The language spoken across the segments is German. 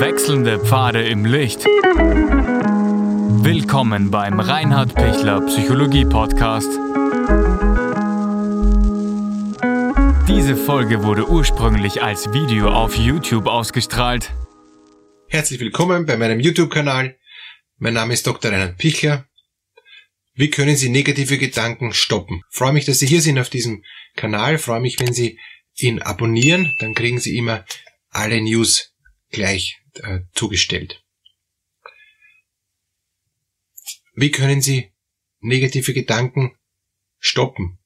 Wechselnde Pfade im Licht. Willkommen beim Reinhard Pichler Psychologie Podcast. Diese Folge wurde ursprünglich als Video auf YouTube ausgestrahlt. Herzlich willkommen bei meinem YouTube-Kanal. Mein Name ist Dr. Reinhard Pichler. Wie können Sie negative Gedanken stoppen? Ich freue mich, dass Sie hier sind auf diesem Kanal. Ich freue mich, wenn Sie ihn abonnieren. Dann kriegen Sie immer alle News gleich äh, zugestellt. Wie können Sie negative Gedanken stoppen?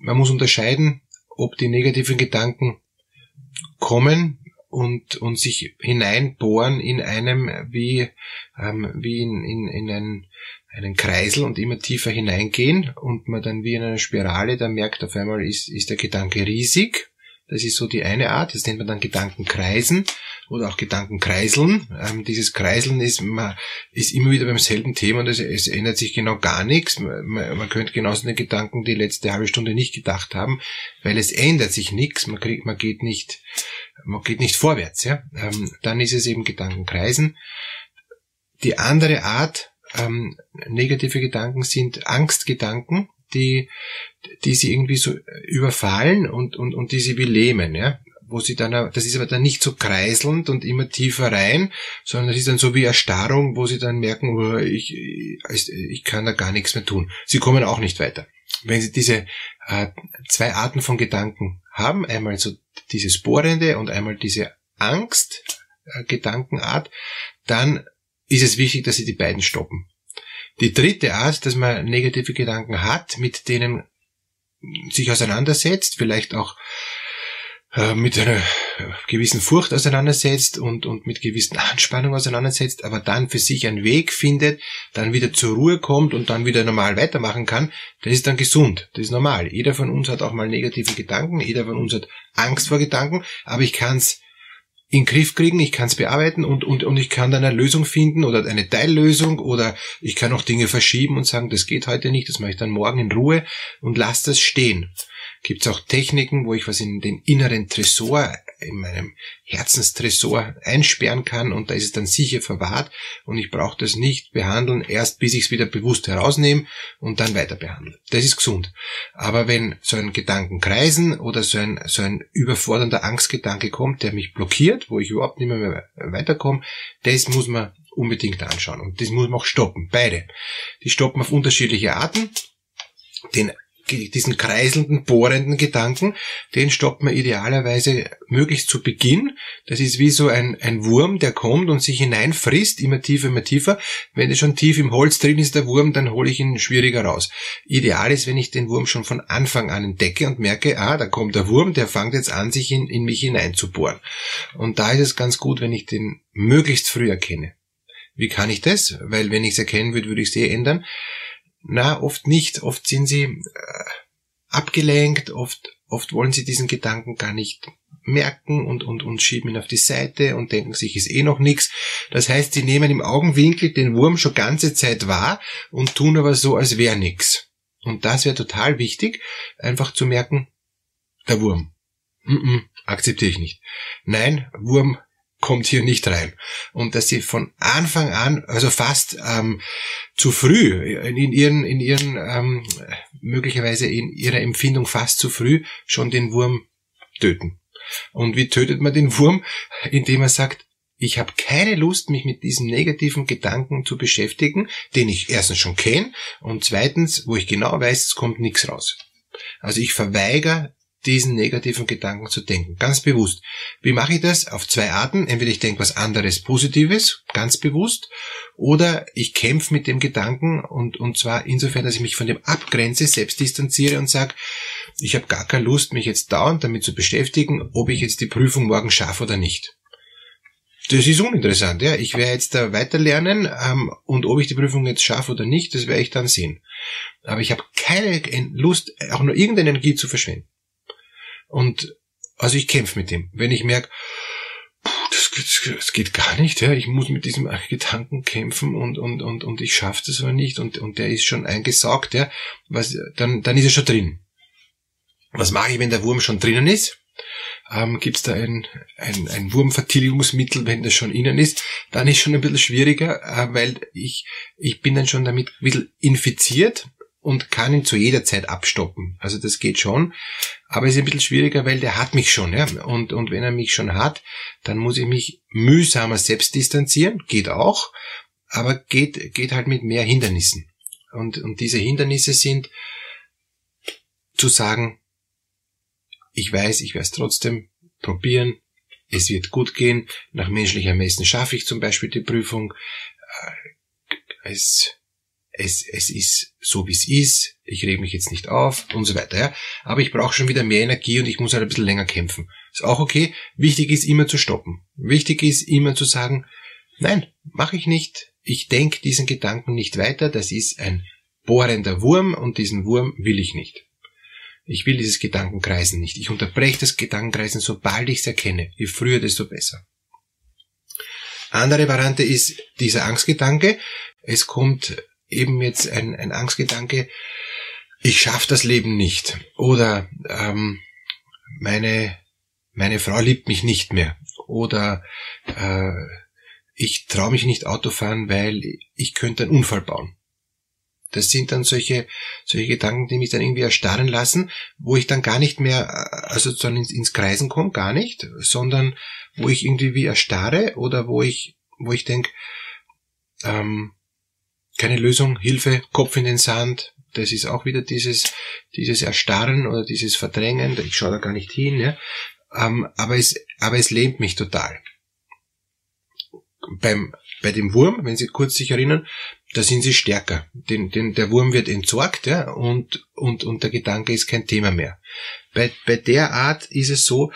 Man muss unterscheiden, ob die negativen Gedanken kommen und, und sich hineinbohren in einem wie, ähm, wie in, in, in einen, einen Kreisel und immer tiefer hineingehen und man dann wie in einer Spirale dann merkt, auf einmal ist, ist der Gedanke riesig das ist so die eine Art, das nennt man dann Gedankenkreisen oder auch Gedankenkreiseln. Ähm, dieses Kreiseln ist, man, ist immer wieder beim selben Thema und es, es ändert sich genau gar nichts. Man, man, könnte genauso den Gedanken die letzte halbe Stunde nicht gedacht haben, weil es ändert sich nichts, man, kriegt, man geht nicht, man geht nicht vorwärts. Ja? Ähm, dann ist es eben Gedankenkreisen. Die andere Art, ähm, negative Gedanken sind Angstgedanken die, die sie irgendwie so überfallen und, und, und die sie wie lähmen, ja. Wo sie dann, das ist aber dann nicht so kreiselnd und immer tiefer rein, sondern das ist dann so wie Erstarrung, wo sie dann merken, oh, ich, ich, ich kann da gar nichts mehr tun. Sie kommen auch nicht weiter. Wenn sie diese äh, zwei Arten von Gedanken haben, einmal so dieses Bohrende und einmal diese Angst-Gedankenart, äh, dann ist es wichtig, dass sie die beiden stoppen. Die dritte Art, dass man negative Gedanken hat, mit denen sich auseinandersetzt, vielleicht auch äh, mit einer gewissen Furcht auseinandersetzt und, und mit gewissen Anspannung auseinandersetzt, aber dann für sich einen Weg findet, dann wieder zur Ruhe kommt und dann wieder normal weitermachen kann, das ist dann gesund, das ist normal. Jeder von uns hat auch mal negative Gedanken, jeder von uns hat Angst vor Gedanken, aber ich kann es in den Griff kriegen, ich kann es bearbeiten und, und, und ich kann dann eine Lösung finden oder eine Teillösung oder ich kann auch Dinge verschieben und sagen, das geht heute nicht, das mache ich dann morgen in Ruhe und lasse das stehen. Gibt es auch Techniken, wo ich was in den inneren Tresor, in meinem Herzenstresor einsperren kann und da ist es dann sicher verwahrt und ich brauche das nicht behandeln, erst bis ich es wieder bewusst herausnehme und dann weiter behandle. Das ist gesund. Aber wenn so ein Gedanken kreisen oder so ein, so ein überfordernder Angstgedanke kommt, der mich blockiert, wo ich überhaupt nicht mehr weiterkomme, das muss man unbedingt anschauen. Und das muss man auch stoppen. Beide. Die stoppen auf unterschiedliche Arten. Den diesen kreiselnden, bohrenden Gedanken, den stoppt man idealerweise möglichst zu Beginn. Das ist wie so ein, ein Wurm, der kommt und sich hineinfrisst, immer tiefer, immer tiefer. Wenn er schon tief im Holz drin ist, der Wurm, dann hole ich ihn schwieriger raus. Ideal ist, wenn ich den Wurm schon von Anfang an entdecke und merke, ah, da kommt der Wurm, der fängt jetzt an, sich in, in mich hineinzubohren. Und da ist es ganz gut, wenn ich den möglichst früh erkenne. Wie kann ich das? Weil wenn ich es erkennen würde, würde ich es eh ändern. Na, oft nicht. Oft sind sie äh, abgelenkt, oft, oft wollen sie diesen Gedanken gar nicht merken und, und, und schieben ihn auf die Seite und denken sich, ist eh noch nichts. Das heißt, sie nehmen im Augenwinkel den Wurm schon ganze Zeit wahr und tun aber so, als wäre nichts. Und das wäre total wichtig, einfach zu merken, der Wurm. Mm -mm, akzeptiere ich nicht. Nein, Wurm kommt hier nicht rein. Und dass sie von Anfang an, also fast ähm, zu früh, in ihren, in ihren ähm, möglicherweise in ihrer Empfindung fast zu früh schon den Wurm töten. Und wie tötet man den Wurm? Indem er sagt, ich habe keine Lust, mich mit diesem negativen Gedanken zu beschäftigen, den ich erstens schon kenne und zweitens, wo ich genau weiß, es kommt nichts raus. Also ich verweigere diesen negativen Gedanken zu denken. Ganz bewusst. Wie mache ich das? Auf zwei Arten. Entweder ich denke was anderes Positives, ganz bewusst, oder ich kämpfe mit dem Gedanken und, und zwar insofern, dass ich mich von dem abgrenze, selbst distanziere und sage, ich habe gar keine Lust, mich jetzt dauernd damit zu beschäftigen, ob ich jetzt die Prüfung morgen schaffe oder nicht. Das ist uninteressant, ja. Ich werde jetzt da weiterlernen ähm, und ob ich die Prüfung jetzt schaffe oder nicht, das werde ich dann sehen. Aber ich habe keine Lust, auch nur irgendeine Energie zu verschwenden. Und also ich kämpfe mit dem. Wenn ich merke, das, das, das geht gar nicht, ja, ich muss mit diesem Gedanken kämpfen und, und, und, und ich schaffe das aber nicht und, und der ist schon eingesaugt, ja, was, dann, dann ist er schon drin. Was mache ich, wenn der Wurm schon drinnen ist? Ähm, Gibt es da ein, ein, ein Wurmvertilgungsmittel, wenn das schon innen ist? Dann ist schon ein bisschen schwieriger, äh, weil ich, ich bin dann schon damit ein bisschen infiziert und kann ihn zu jeder Zeit abstoppen. Also das geht schon. Aber es ist ein bisschen schwieriger, weil der hat mich schon. Ja? Und, und wenn er mich schon hat, dann muss ich mich mühsamer selbst distanzieren. Geht auch. Aber geht, geht halt mit mehr Hindernissen. Und, und diese Hindernisse sind zu sagen, ich weiß, ich werde es trotzdem probieren, es wird gut gehen, nach menschlicher Ermessen schaffe ich zum Beispiel die Prüfung, äh, es es, es ist so, wie es ist, ich reg mich jetzt nicht auf und so weiter. Ja? Aber ich brauche schon wieder mehr Energie und ich muss halt ein bisschen länger kämpfen. Ist auch okay. Wichtig ist immer zu stoppen. Wichtig ist immer zu sagen, nein, mache ich nicht. Ich denke diesen Gedanken nicht weiter. Das ist ein bohrender Wurm und diesen Wurm will ich nicht. Ich will dieses Gedankenkreisen nicht. Ich unterbreche das Gedankenkreisen, sobald ich es erkenne. Je früher, desto besser. Andere Variante ist dieser Angstgedanke. Es kommt eben jetzt ein, ein Angstgedanke, ich schaffe das Leben nicht. Oder ähm, meine, meine Frau liebt mich nicht mehr. Oder äh, ich traue mich nicht Auto fahren, weil ich könnte einen Unfall bauen. Das sind dann solche, solche Gedanken, die mich dann irgendwie erstarren lassen, wo ich dann gar nicht mehr, also dann ins, ins Kreisen komme, gar nicht, sondern wo ich irgendwie wie erstarre oder wo ich, wo ich denke, ähm, keine Lösung, Hilfe, Kopf in den Sand. Das ist auch wieder dieses, dieses Erstarren oder dieses Verdrängen. Ich schaue da gar nicht hin, ja. Ähm, aber es, aber es lähmt mich total. Beim, bei dem Wurm, wenn Sie kurz sich erinnern, da sind Sie stärker. Den, den, der Wurm wird entsorgt, ja, und, und, und der Gedanke ist kein Thema mehr. Bei, bei der Art ist es so,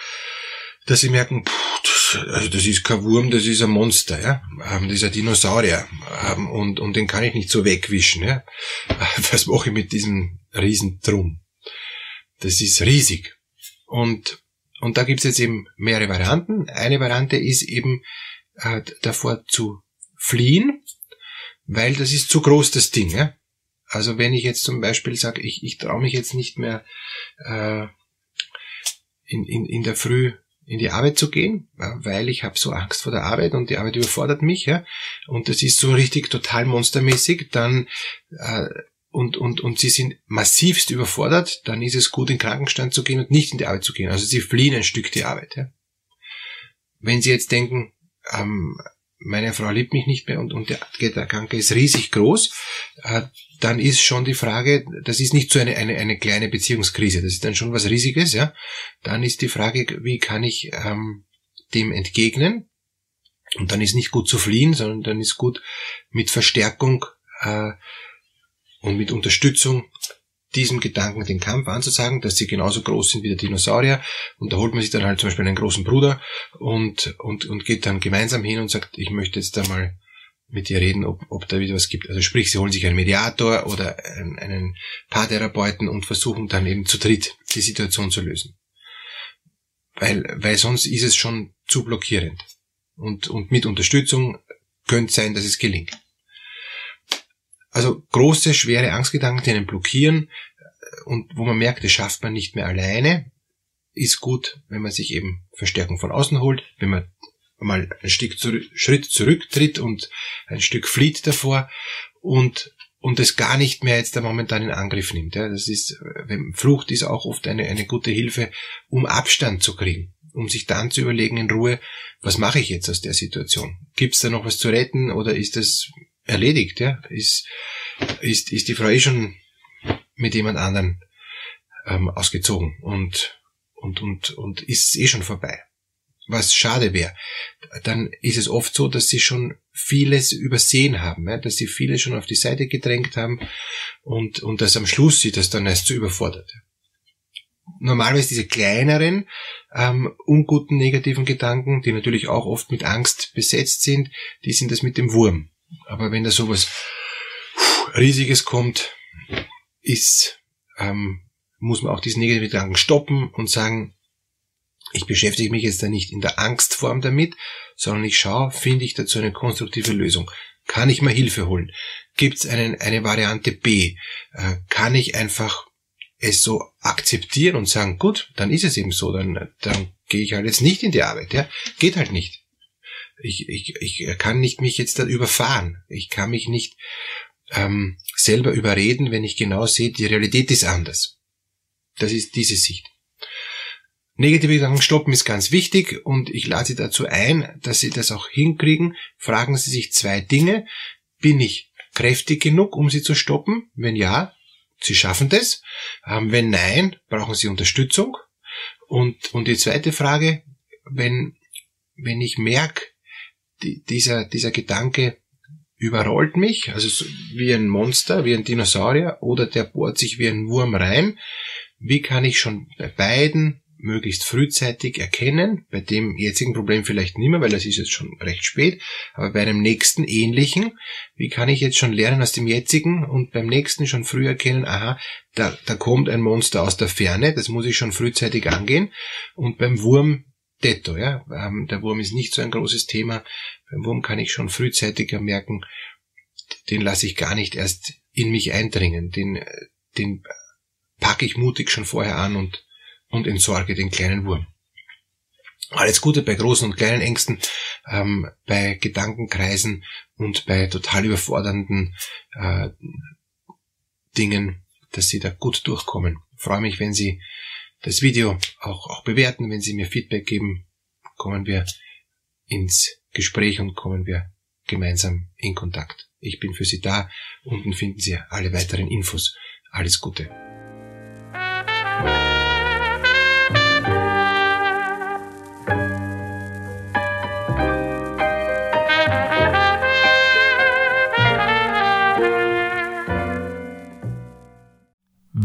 dass Sie merken, pff, also das ist kein Wurm, das ist ein Monster, ja. Ähm, das ist ein Dinosaurier. Ähm, und, und den kann ich nicht so wegwischen, ja. Was mache ich mit diesem Riesentrum? Das ist riesig. Und, und da gibt's jetzt eben mehrere Varianten. Eine Variante ist eben äh, davor zu fliehen, weil das ist zu groß, das Ding, ja. Also wenn ich jetzt zum Beispiel sage, ich, ich traue mich jetzt nicht mehr äh, in, in, in der Früh in die Arbeit zu gehen, weil ich habe so Angst vor der Arbeit und die Arbeit überfordert mich, ja. Und das ist so richtig total monstermäßig, dann äh, und, und, und sie sind massivst überfordert, dann ist es gut, in den Krankenstand zu gehen und nicht in die Arbeit zu gehen. Also sie fliehen ein Stück die Arbeit. Ja. Wenn sie jetzt denken, ähm, meine Frau liebt mich nicht mehr und, und der, der Kranke ist riesig groß, äh, dann ist schon die Frage, das ist nicht so eine, eine, eine kleine Beziehungskrise, das ist dann schon was Riesiges, ja. Dann ist die Frage, wie kann ich ähm, dem entgegnen? Und dann ist nicht gut zu fliehen, sondern dann ist gut mit Verstärkung äh, und mit Unterstützung diesem Gedanken den Kampf anzusagen, dass sie genauso groß sind wie der Dinosaurier. Und da holt man sich dann halt zum Beispiel einen großen Bruder und, und, und geht dann gemeinsam hin und sagt, ich möchte jetzt da mal mit dir reden, ob, ob da wieder was gibt. Also sprich, sie holen sich einen Mediator oder einen, einen Paartherapeuten und versuchen dann eben zu dritt die Situation zu lösen. Weil, weil sonst ist es schon zu blockierend. Und, und mit Unterstützung könnte sein, dass es gelingt. Also große, schwere Angstgedanken, die einen blockieren und wo man merkt, das schafft man nicht mehr alleine, ist gut, wenn man sich eben Verstärkung von außen holt, wenn man mal ein Stück zurück, Schritt zurücktritt und ein Stück flieht davor und und es gar nicht mehr jetzt da momentan in Angriff nimmt. Ja, das ist, Flucht ist auch oft eine, eine gute Hilfe, um Abstand zu kriegen, um sich dann zu überlegen in Ruhe, was mache ich jetzt aus der Situation? Gibt es da noch was zu retten oder ist das erledigt? Ja, ist, ist, ist die Frau eh schon mit jemand anderen ähm, ausgezogen und, und, und, und ist eh schon vorbei was schade wäre, dann ist es oft so, dass sie schon vieles übersehen haben, ja, dass sie vieles schon auf die Seite gedrängt haben und, und dass am Schluss sie das dann erst zu überfordert. Normalerweise diese kleineren, ähm, unguten negativen Gedanken, die natürlich auch oft mit Angst besetzt sind, die sind das mit dem Wurm. Aber wenn da sowas Riesiges kommt, ist, ähm, muss man auch diese negativen Gedanken stoppen und sagen, ich beschäftige mich jetzt da nicht in der Angstform damit, sondern ich schaue, finde ich dazu eine konstruktive Lösung. Kann ich mir Hilfe holen? Gibt es eine Variante B? Äh, kann ich einfach es so akzeptieren und sagen, gut, dann ist es eben so, dann, dann gehe ich halt jetzt nicht in die Arbeit. Ja? Geht halt nicht. Ich, ich, ich kann nicht mich jetzt da überfahren. Ich kann mich nicht ähm, selber überreden, wenn ich genau sehe, die Realität ist anders. Das ist diese Sicht. Negative Gedanken stoppen ist ganz wichtig und ich lade Sie dazu ein, dass Sie das auch hinkriegen. Fragen Sie sich zwei Dinge. Bin ich kräftig genug, um sie zu stoppen? Wenn ja, Sie schaffen das. Ähm, wenn nein, brauchen Sie Unterstützung. Und, und die zweite Frage, wenn, wenn ich merke, die, dieser, dieser Gedanke überrollt mich, also wie ein Monster, wie ein Dinosaurier, oder der bohrt sich wie ein Wurm rein, wie kann ich schon bei beiden möglichst frühzeitig erkennen, bei dem jetzigen Problem vielleicht nicht mehr, weil das ist jetzt schon recht spät, aber bei einem nächsten ähnlichen, wie kann ich jetzt schon lernen aus dem jetzigen und beim nächsten schon früh erkennen, aha, da, da kommt ein Monster aus der Ferne, das muss ich schon frühzeitig angehen. Und beim Wurm detto, ja, ähm, der Wurm ist nicht so ein großes Thema, beim Wurm kann ich schon frühzeitiger merken, den lasse ich gar nicht erst in mich eindringen, den, den packe ich mutig schon vorher an und und entsorge den kleinen Wurm. Alles Gute bei großen und kleinen Ängsten, ähm, bei Gedankenkreisen und bei total überfordernden äh, Dingen, dass Sie da gut durchkommen. Ich freue mich, wenn Sie das Video auch, auch bewerten, wenn Sie mir Feedback geben, kommen wir ins Gespräch und kommen wir gemeinsam in Kontakt. Ich bin für Sie da. Unten finden Sie alle weiteren Infos. Alles Gute.